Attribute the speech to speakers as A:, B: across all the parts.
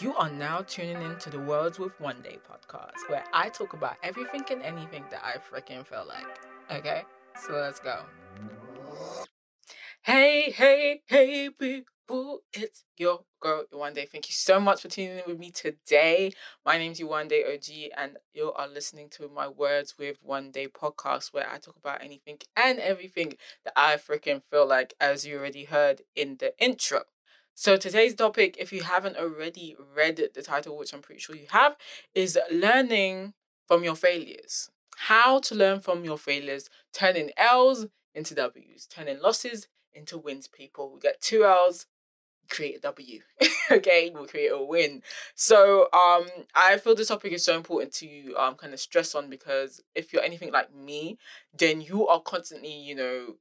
A: You are now tuning into the Words with One Day podcast, where I talk about everything and anything that I freaking feel like. Okay? So let's go. Hey, hey, hey, people. It's your girl, One Day. Thank you so much for tuning in with me today. My name's One Day OG, and you are listening to my Words with One Day podcast, where I talk about anything and everything that I freaking feel like, as you already heard in the intro. So today's topic, if you haven't already read the title, which I'm pretty sure you have, is learning from your failures. How to learn from your failures, turning L's into W's, turning losses into wins, people. We got two L's, create a W. okay, we'll create a win. So um I feel this topic is so important to um kind of stress on because if you're anything like me, then you are constantly, you know,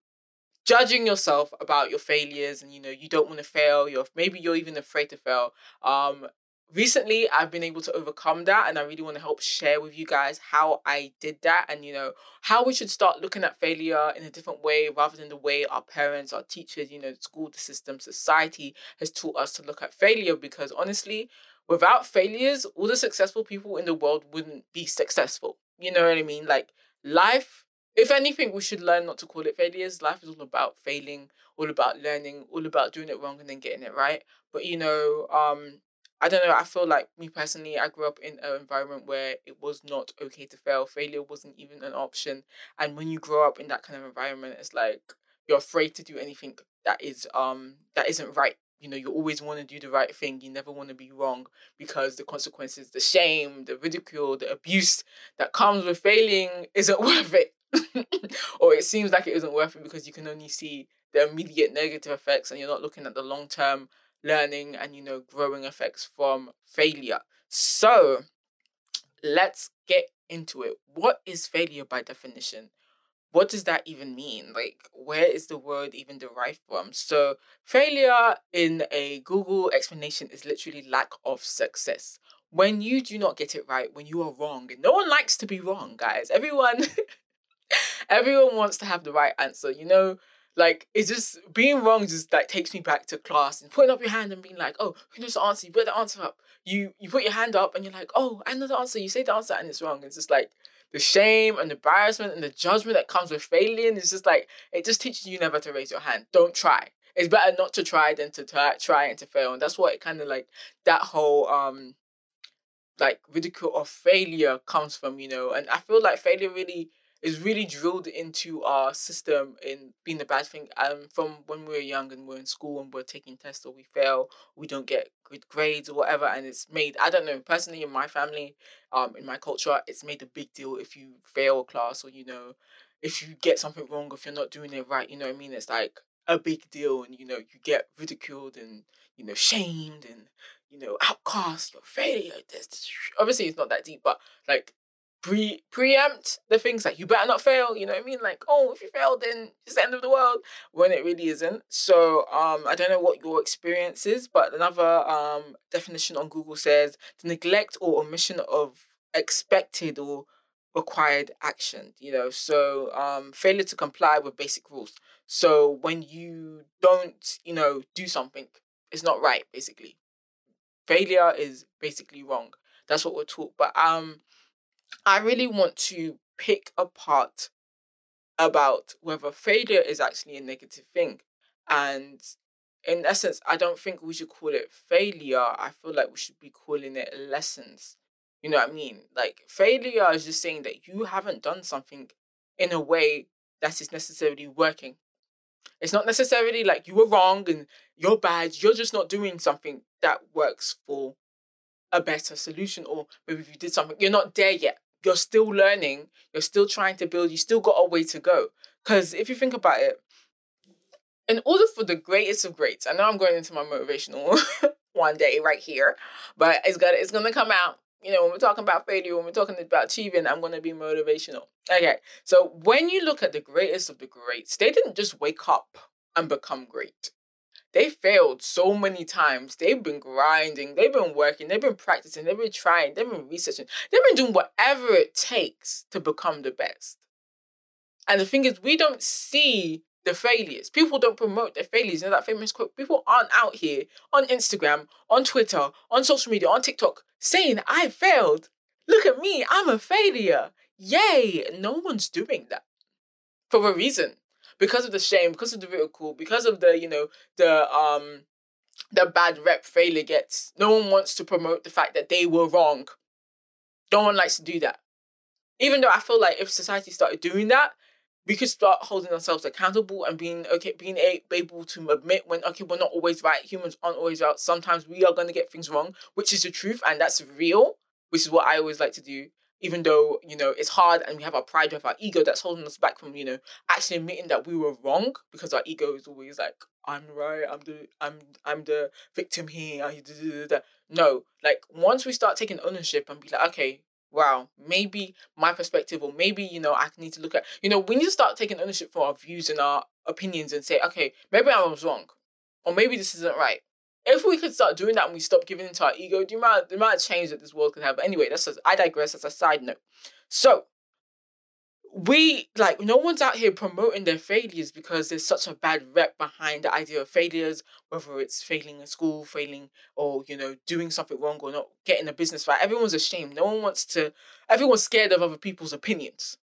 A: judging yourself about your failures and you know you don't want to fail you're maybe you're even afraid to fail. Um recently i've been able to overcome that and i really want to help share with you guys how i did that and you know how we should start looking at failure in a different way rather than the way our parents our teachers you know the school the system society has taught us to look at failure because honestly without failures all the successful people in the world wouldn't be successful. You know what i mean? Like life if anything, we should learn not to call it failures. Life is all about failing, all about learning, all about doing it wrong and then getting it right. But you know, um, I don't know. I feel like me personally, I grew up in an environment where it was not okay to fail. Failure wasn't even an option. And when you grow up in that kind of environment, it's like you're afraid to do anything that is um that isn't right. You know, you always want to do the right thing. You never want to be wrong because the consequences, the shame, the ridicule, the abuse that comes with failing isn't worth it. or it seems like it isn't worth it because you can only see the immediate negative effects and you're not looking at the long term learning and you know growing effects from failure. So let's get into it. What is failure by definition? What does that even mean? Like, where is the word even derived from? So, failure in a Google explanation is literally lack of success. When you do not get it right, when you are wrong, no one likes to be wrong, guys. Everyone everyone wants to have the right answer, you know? Like it's just being wrong just like takes me back to class and putting up your hand and being like, oh, who knows the answer? You put the answer up. You you put your hand up and you're like, oh, I know the answer. You say the answer and it's wrong. It's just like the shame and embarrassment and the judgment that comes with failing. It's just like it just teaches you never to raise your hand. Don't try. It's better not to try than to try, try and to fail. And that's what it kind of like that whole um like ridicule of failure comes from, you know. And I feel like failure really is really drilled into our system in being a bad thing. Um, from when we were young and we're in school and we're taking tests or we fail, we don't get good grades or whatever, and it's made. I don't know personally in my family, um, in my culture, it's made a big deal if you fail a class or you know, if you get something wrong, if you're not doing it right. You know what I mean? It's like a big deal, and you know you get ridiculed and you know shamed and you know outcast. Your failure. This obviously it's not that deep, but like pre preempt the things like you better not fail, you know what I mean? Like, oh, if you fail, then it's the end of the world when it really isn't. So um I don't know what your experience is, but another um definition on Google says the neglect or omission of expected or required action, you know. So um failure to comply with basic rules. So when you don't, you know, do something, it's not right, basically. Failure is basically wrong. That's what we're taught. But um I really want to pick apart about whether failure is actually a negative thing. And in essence, I don't think we should call it failure. I feel like we should be calling it lessons. You know what I mean? Like, failure is just saying that you haven't done something in a way that is necessarily working. It's not necessarily like you were wrong and you're bad. You're just not doing something that works for a better solution. Or maybe if you did something, you're not there yet you're still learning, you're still trying to build, you still got a way to go. Because if you think about it, in order for the greatest of greats, I know I'm going into my motivational one day right here, but it's gonna it's gonna come out. You know, when we're talking about failure, when we're talking about achieving, I'm gonna be motivational. Okay, so when you look at the greatest of the greats, they didn't just wake up and become great they failed so many times. They've been grinding, they've been working, they've been practicing, they've been trying, they've been researching, they've been doing whatever it takes to become the best. And the thing is, we don't see the failures. People don't promote their failures. You know that famous quote? People aren't out here on Instagram, on Twitter, on social media, on TikTok saying, I failed. Look at me, I'm a failure. Yay. No one's doing that for a reason. Because of the shame, because of the ridicule, because of the, you know, the um the bad rep failure gets. No one wants to promote the fact that they were wrong. No one likes to do that. Even though I feel like if society started doing that, we could start holding ourselves accountable and being okay, being able to admit when okay, we're not always right. Humans aren't always right. Sometimes we are going to get things wrong, which is the truth, and that's real. Which is what I always like to do. Even though you know it's hard, and we have our pride, have our ego that's holding us back from you know actually admitting that we were wrong, because our ego is always like, "I'm right. I'm the I'm I'm the victim here." No, like once we start taking ownership and be like, okay, wow, maybe my perspective, or maybe, you know, I need to look at, you know, we need to start taking ownership for our views and our opinions and say, okay, maybe I was wrong, or maybe this isn't right. If we could start doing that and we stop giving into our ego, you mind the amount of change that this world could have? But anyway, that's just, I digress. That's a side note. So, we like no one's out here promoting their failures because there's such a bad rep behind the idea of failures whether it's failing in school failing or you know doing something wrong or not getting a business right everyone's ashamed no one wants to everyone's scared of other people's opinions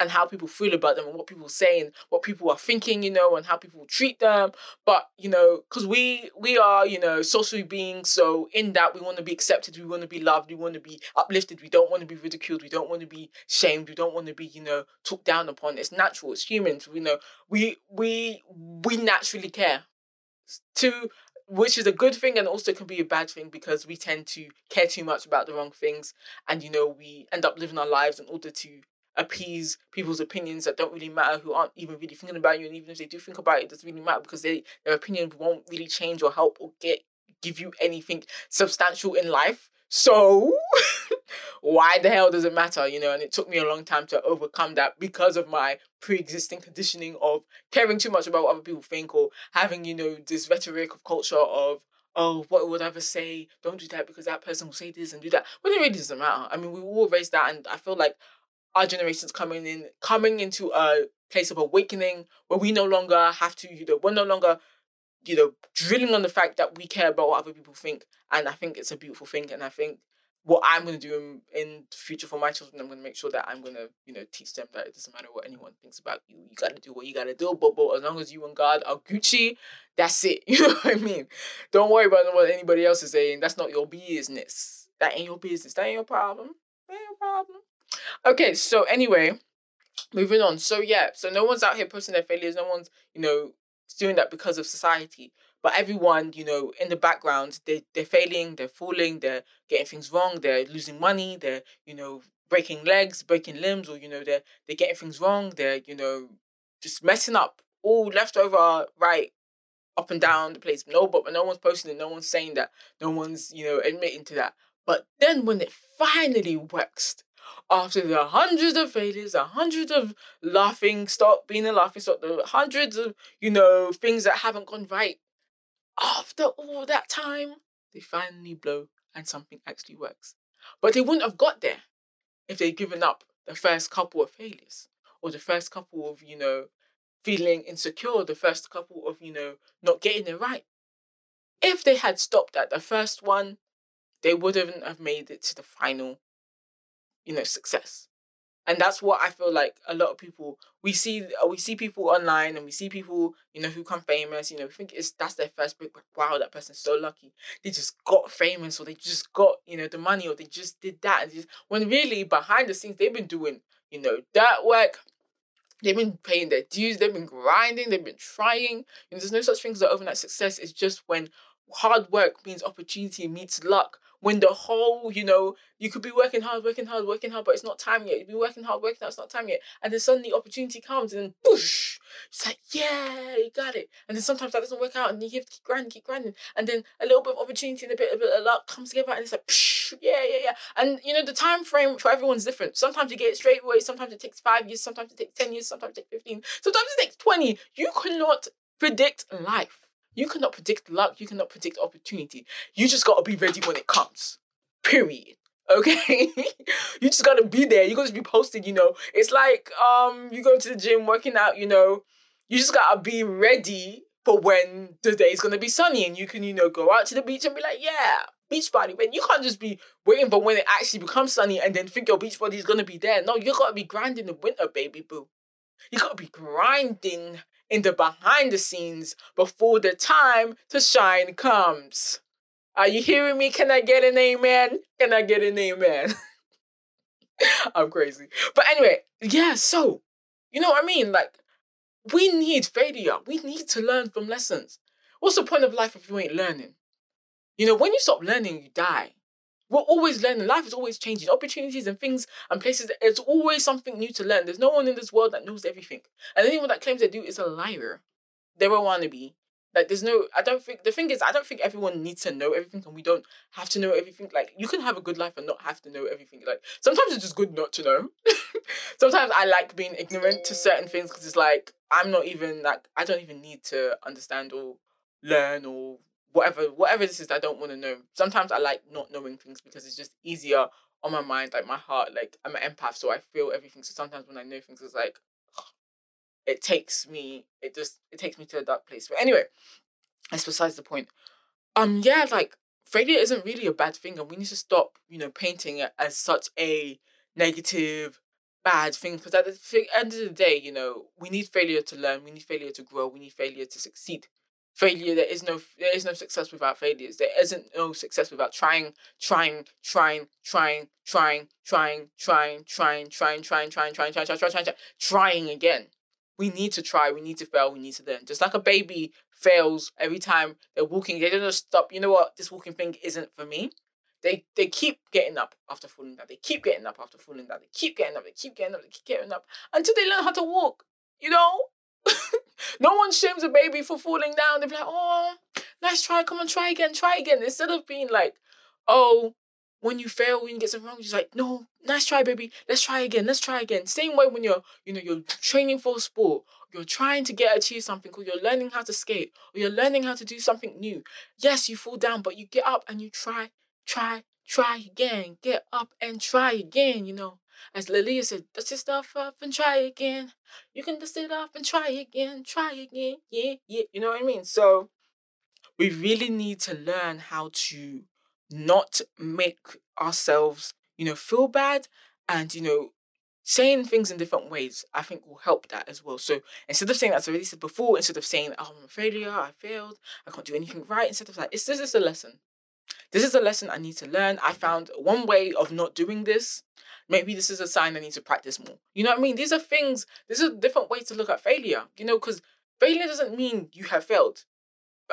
A: and how people feel about them and what people say and what people are thinking, you know, and how people treat them. But you know, because we we are you know social beings, so in that we want to be accepted, we want to be loved, we want to be uplifted. We don't want to be ridiculed. We don't want to be shamed. We don't want to be you know talked down upon. It's natural. It's humans. We know we we we naturally care. To which is a good thing and also can be a bad thing because we tend to care too much about the wrong things and you know we end up living our lives in order to appease people's opinions that don't really matter, who aren't even really thinking about you, and even if they do think about it, it doesn't really matter because they their opinion won't really change or help or get give you anything substantial in life. So why the hell does it matter, you know? And it took me a long time to overcome that because of my pre-existing conditioning of caring too much about what other people think or having, you know, this rhetoric of culture of oh, what would I ever say? Don't do that because that person will say this and do that. But it really doesn't matter. I mean, we all raised that, and I feel like our generation's coming in coming into a place of awakening where we no longer have to you know we're no longer you know drilling on the fact that we care about what other people think. And i think it's a beautiful thing. And i think what i'm going to do in, in the future for my children i'm going to make sure that i'm going to you know teach them that it doesn't matter what anyone thinks about you. You got to do what you got to do. But, but as long as you and god are gucci that's it. You know what i mean? Don't worry about what anybody else is saying. That's not your business. That ain't your business. That ain't your problem. That ain't your problem Okay, so anyway, moving on. So yeah, so no one's out here posting their failures. No one's, you know, doing that because of society. But everyone, you know, in the background, they they're failing, they're falling, they're getting things wrong, they're losing money, they're, you know, breaking legs, breaking limbs, or you know, they're they're getting things wrong, they're, you know, just messing up all left over, right, up and down the place. No, but no one's posting it, no one's saying that, no one's, you know, admitting to that. But then when it finally works, after the hundreds of failures, the hundreds of laughing stock being a laughing stock, the hundreds of, you know, things that haven't gone right, after all that time, they finally blow and something actually works. But they wouldn't have got there if they'd given up the first couple of failures or the first couple of, you know, feeling insecure, the first couple of, you know, not getting it right. If they had stopped at the first one, they wouldn't have made it to the final you know, success. And that's what I feel like a lot of people we see uh, we see people online and we see people, you know, who come famous, you know, we think it's that's their first big wow, that person's so lucky. They just got famous or they just got, you know, the money or they just did that. And just, when really behind the scenes they've been doing, you know, that work, they've been paying their dues, they've been grinding, they've been trying. You know, there's no such thing as overnight success. It's just when hard work means opportunity meets luck when the whole, you know, you could be working hard, working hard, working hard, but it's not time yet. You've been working hard, working hard, it's not time yet. And then suddenly opportunity comes and then boosh, it's like, yeah, you got it. And then sometimes that doesn't work out and you have to keep grinding, keep grinding. And then a little bit of opportunity and a bit, a bit of luck comes together and it's like, psh, yeah, yeah, yeah. And, you know, the time frame for everyone's different. Sometimes you get it straight away, sometimes it takes five years, sometimes it takes 10 years, sometimes it takes 15, sometimes it takes 20. You cannot predict life. You cannot predict luck. You cannot predict opportunity. You just gotta be ready when it comes. Period. Okay, you just gotta be there. You gotta be posted. You know, it's like um, you go to the gym, working out. You know, You just gotta be ready for when the day is gonna be sunny and you can, you know, go out to the beach and be like, yeah, beach body. When you can't just be waiting for when it actually becomes sunny and then think your beach body is gonna be there. No, you gotta be grinding the winter, baby boo. You gotta be grinding in the behind the scenes before the time to shine comes. Are you hearing me? Can I get an amen? Can I get an amen? I'm crazy. But anyway, yeah, so, you know what I mean? Like, we need failure. We need to learn from lessons. What's the point of life if you ain't learning? You know, when you stop learning, you die. We're always learning. Life is always changing. Opportunities and things and places, it's always something new to learn. There's no one in this world that knows everything. And anyone that claims they do is a liar. They're a wannabe. Like there's no I don't think the thing is I don't think everyone needs to know everything and we don't have to know everything. Like you can have a good life and not have to know everything. Like sometimes it's just good not to know. sometimes I like being ignorant to certain things because it's like I'm not even like I don't even need to understand or learn or whatever whatever this is I don't want to know. Sometimes I like not knowing things because it's just easier on my mind, like my heart, like I'm an empath, so I feel everything. So sometimes when I know things, it's like it takes me it just it takes me to a dark place but anyway that's besides the point um yeah like failure isn't really a bad thing and we need to stop you know painting it as such a negative bad thing because at the end of the day you know we need failure to learn we need failure to grow we need failure to succeed failure there is no there is no success without failures there isn't no success without trying trying trying trying trying trying trying trying trying trying trying trying trying trying trying trying trying again we need to try, we need to fail, we need to learn. Just like a baby fails every time they're walking, they don't just stop. You know what? This walking thing isn't for me. They they keep getting up after falling down. They keep getting up after falling down. They keep getting up. They keep getting up. They keep getting up until they learn how to walk. You know, no one shames a baby for falling down. They're like, oh, nice try. Come on, try again. Try again. Instead of being like, oh, when you fail, when you get something wrong, you're like, no, nice try, baby. Let's try again. Let's try again. Same way when you're, you know, you're training for a sport, you're trying to get achieve something, or you're learning how to skate, or you're learning how to do something new. Yes, you fall down, but you get up and you try, try, try again. Get up and try again, you know. As Aaliyah said, dust your stuff up and try again. You can dust it off and try again, try again. Yeah, yeah. You know what I mean? So we really need to learn how to not make ourselves, you know, feel bad and, you know, saying things in different ways, I think will help that as well. So instead of saying, that's already said before, instead of saying, oh, I'm a failure, I failed, I can't do anything right, instead of like, it's, this is a lesson. This is a lesson I need to learn. I found one way of not doing this. Maybe this is a sign I need to practice more. You know what I mean? These are things, this is a different way to look at failure, you know, because failure doesn't mean you have failed.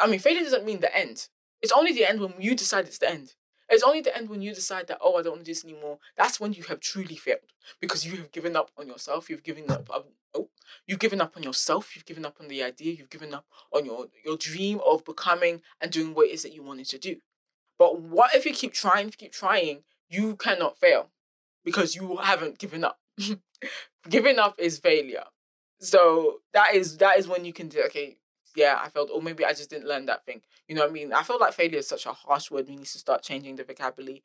A: I mean, failure doesn't mean the end. It's only the end when you decide it's the end. It's only the end when you decide that, oh, I don't want this anymore. That's when you have truly failed because you have given up on yourself. You've given up. On, oh, you've given up on yourself. You've given up on the idea. You've given up on your your dream of becoming and doing what it is that you wanted to do. But what if you keep trying? You keep trying, you cannot fail because you haven't given up. giving up is failure. So that is that is when you can do okay yeah, I felt, or maybe I just didn't learn that thing. You know what I mean? I feel like failure is such a harsh word. We need to start changing the vocabulary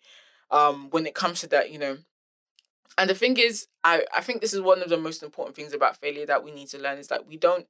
A: um, when it comes to that, you know. And the thing is, I, I think this is one of the most important things about failure that we need to learn is that we don't,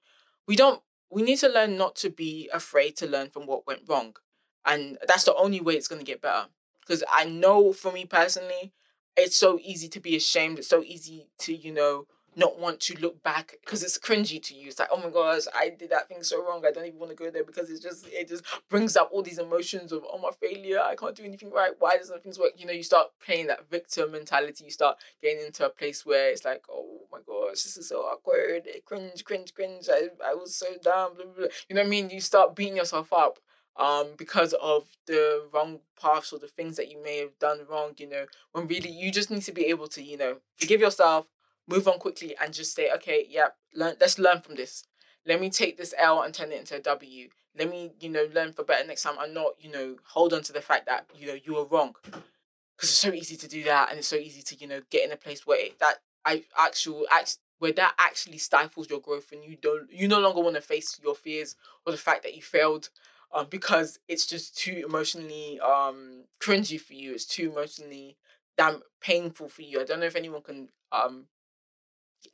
A: we don't, we need to learn not to be afraid to learn from what went wrong. And that's the only way it's going to get better. Because I know for me personally, it's so easy to be ashamed. It's so easy to, you know, not want to look back because it's cringy to you. It's like, oh my gosh, I did that thing so wrong. I don't even want to go there because it's just it just brings up all these emotions of oh my failure. I can't do anything right. Why does nothing work? You know, you start playing that victim mentality. You start getting into a place where it's like, oh my gosh, this is so awkward. Cringe, cringe, cringe. I I was so dumb. Blah, blah, blah. You know what I mean? You start beating yourself up um, because of the wrong paths or the things that you may have done wrong, you know, when really you just need to be able to, you know, forgive yourself, move on quickly and just say, okay, yeah, learn let's learn from this. Let me take this L and turn it into a W. Let me, you know, learn for better next time and not, you know, hold on to the fact that, you know, you were wrong. Because it's so easy to do that and it's so easy to, you know, get in a place where it, that I actual act where that actually stifles your growth and you don't you no longer want to face your fears or the fact that you failed um, because it's just too emotionally um cringy for you. It's too emotionally damn painful for you. I don't know if anyone can um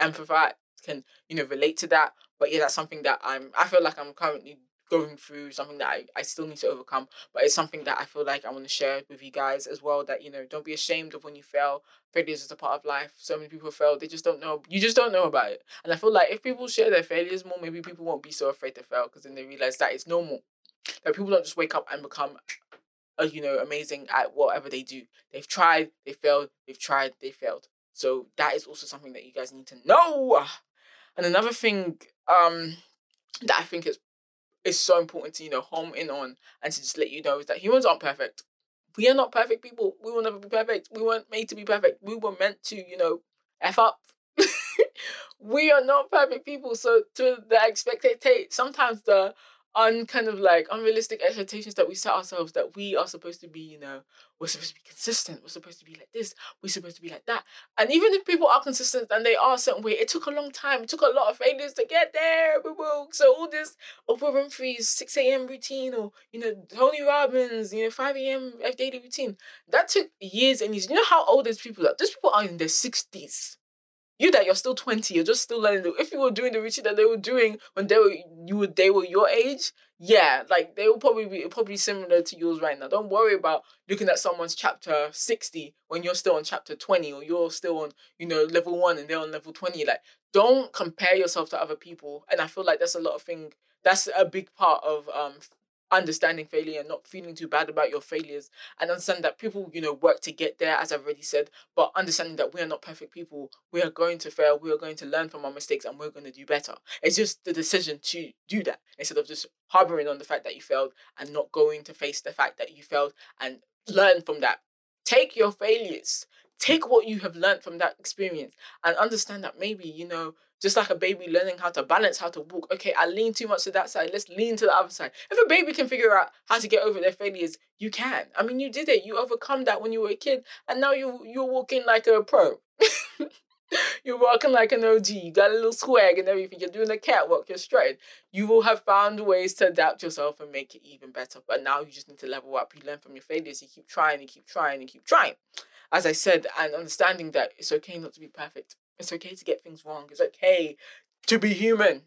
A: empathize can you know relate to that But yeah, that's something that I'm. I feel like I'm currently going through something that I, I still need to overcome but it's something that i feel like i want to share with you guys as well that you know don't be ashamed of when you fail failures is a part of life so many people fail they just don't know you just don't know about it and i feel like if people share their failures more maybe people won't be so afraid to fail because then they realize that it's normal that people don't just wake up and become uh, you know amazing at whatever they do. They've tried they failed they've tried they failed. So that is also something that you guys need to know. And another thing um that i think is is so important to you know home in on and to just let you know is that humans aren't perfect. We are not perfect people. We will never be perfect. We weren't made to be perfect. We were meant to you know f up. We are not perfect people. So to the expectate sometimes the un kind of like unrealistic expectations that we set ourselves that we are supposed to be, you know, we're supposed to be consistent, we're supposed to be like this, we're supposed to be like that. And even if people are consistent and they are a certain way, it took a long time, it took a lot of failures to get there. So all this Oprah Winfrey's 6 a.m. routine or, you know, Tony Robbins, you know, 5 a.m. daily routine, that took years and years. You know how old these people are? These people are in their 60s you that you're still 20 you're just still learning. If you were doing the routine that they were doing when they were you were they were your age yeah like they will probably be probably similar to yours right now. Don't worry about looking at someone's chapter 60 when you're still on chapter 20 or you're still on you know level 1 and they're on level 20 like don't compare yourself to other people. And i feel like that's a lot of thing that's a big part of um understanding failure and not feeling too bad about your failures and understand that people you know work to get there as i've already said but understanding that we are not perfect people. We are going to fail. We are going to learn from our mistakes and we're going to do better. It's just the decision to do that instead of just harboring on the fact that you failed and not going to face the fact that you failed and learn from that. Take your failures. Take what you have learned from that experience and understand that maybe you know just like a baby learning how to balance, how to walk. Okay, I lean too much to that side. Let's lean to the other side. If a baby can figure out how to get over their failures, you can. I mean, you did it. You overcome that when you were a kid, and now you you're walking like a pro. you're walking like an OG. You got a little swag and everything. You're doing a catwalk. You're straight. You will have found ways to adapt yourself and make it even better. But now you just need to level up. You learn from your failures. You keep trying and keep trying and keep trying. As I said, and understanding that it's okay not to be perfect. It's okay to get things wrong. It's okay to be human.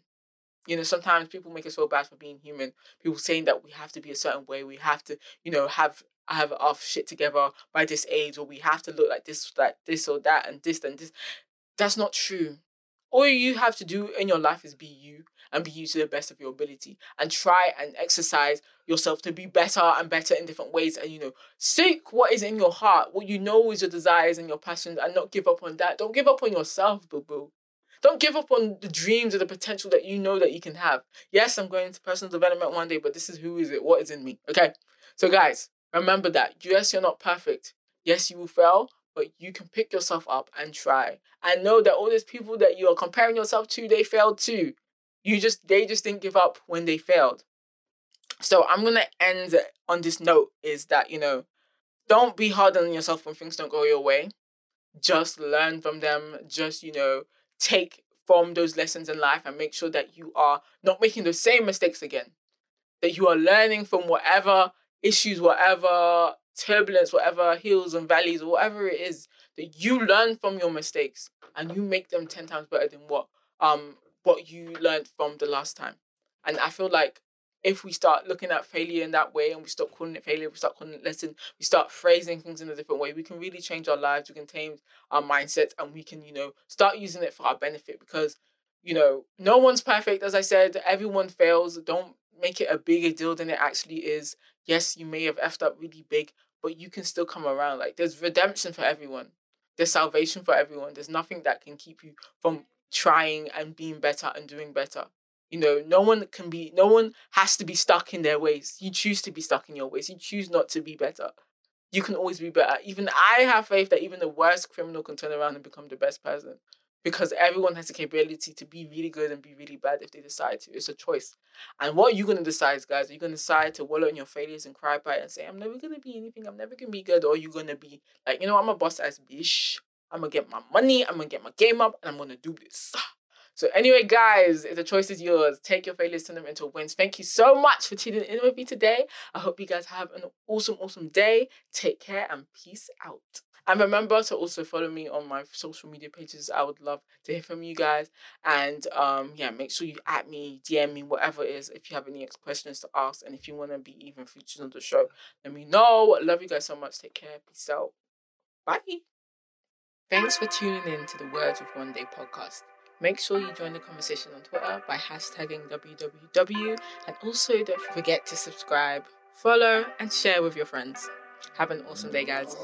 A: You know, sometimes people make us feel bad for being human. People saying that we have to be a certain way, we have to, you know, have have our shit together by this age, or we have to look like this, like this or that, and this and this. That's not true. All you have to do in your life is be you and be you to the best of your ability and try and exercise yourself to be better and better in different ways and you know seek what is in your heart what you know is your desires and your passions and not give up on that. Don't give up on yourself boo boo. Don't give up on the dreams or the potential that you know that you can have. Yes i'm going into personal development one day but this is who is it? What is in me? Okay? So guys remember that. Yes you're not perfect. Yes you will fail but you can pick yourself up and try and know that all these people that you are comparing yourself to they failed too you just they just didn't give up when they failed so I'm gonna end on this note is that, you know, don't be hard on yourself when things don't go your way. Just learn from them. Just, you know, take from those lessons in life and make sure that you are not making the same mistakes again. That you are learning from whatever issues, whatever turbulence, whatever hills and valleys, or whatever it is, that you learn from your mistakes and you make them ten times better than what um what you learned from the last time. And I feel like if we start looking at failure in that way and we stop calling it failure, we start calling it lesson, we start phrasing things in a different way, we can really change our lives, we can change our mindset, and we can, you know, start using it for our benefit because, you know, no one's perfect. As I said, everyone fails. Don't make it a bigger deal than it actually is. Yes, you may have effed up really big, but you can still come around. Like, there's redemption for everyone, there's salvation for everyone. There's nothing that can keep you from trying and being better and doing better. You know, no one can be, no one has to be stuck in their ways. You choose to be stuck in your ways. You choose not to be better. You can always be better. Even I have faith that even the worst criminal can turn around and become the best person because everyone has the capability to be really good and be really bad if they decide to. It's a choice. And what are you going to decide, guys? Are you going to decide to wallow in your failures and cry about it and say, I'm never going to be anything, I'm never going to be good? Or are you going to be like, you know, I'm a boss ass bitch. I'm going to get my money, I'm going to get my game up, and I'm going to do this. So anyway, guys, the choice is yours. Take your failures, turn them into wins. Thank you so much for tuning in with me today. I hope you guys have an awesome, awesome day. Take care and peace out. And remember to also follow me on my social media pages. I would love to hear from you guys. And um, yeah, make sure you at me, DM me, whatever it is, if you have any questions to ask. And if you want to be even featured on the show, let me know. Love you guys so much. Take care. Peace out. Bye. Thanks for tuning in to the Words with One Day podcast. Make sure you join the conversation on Twitter by hashtagging WWW and also don't forget to subscribe, follow, and share with your friends. Have an awesome day, guys.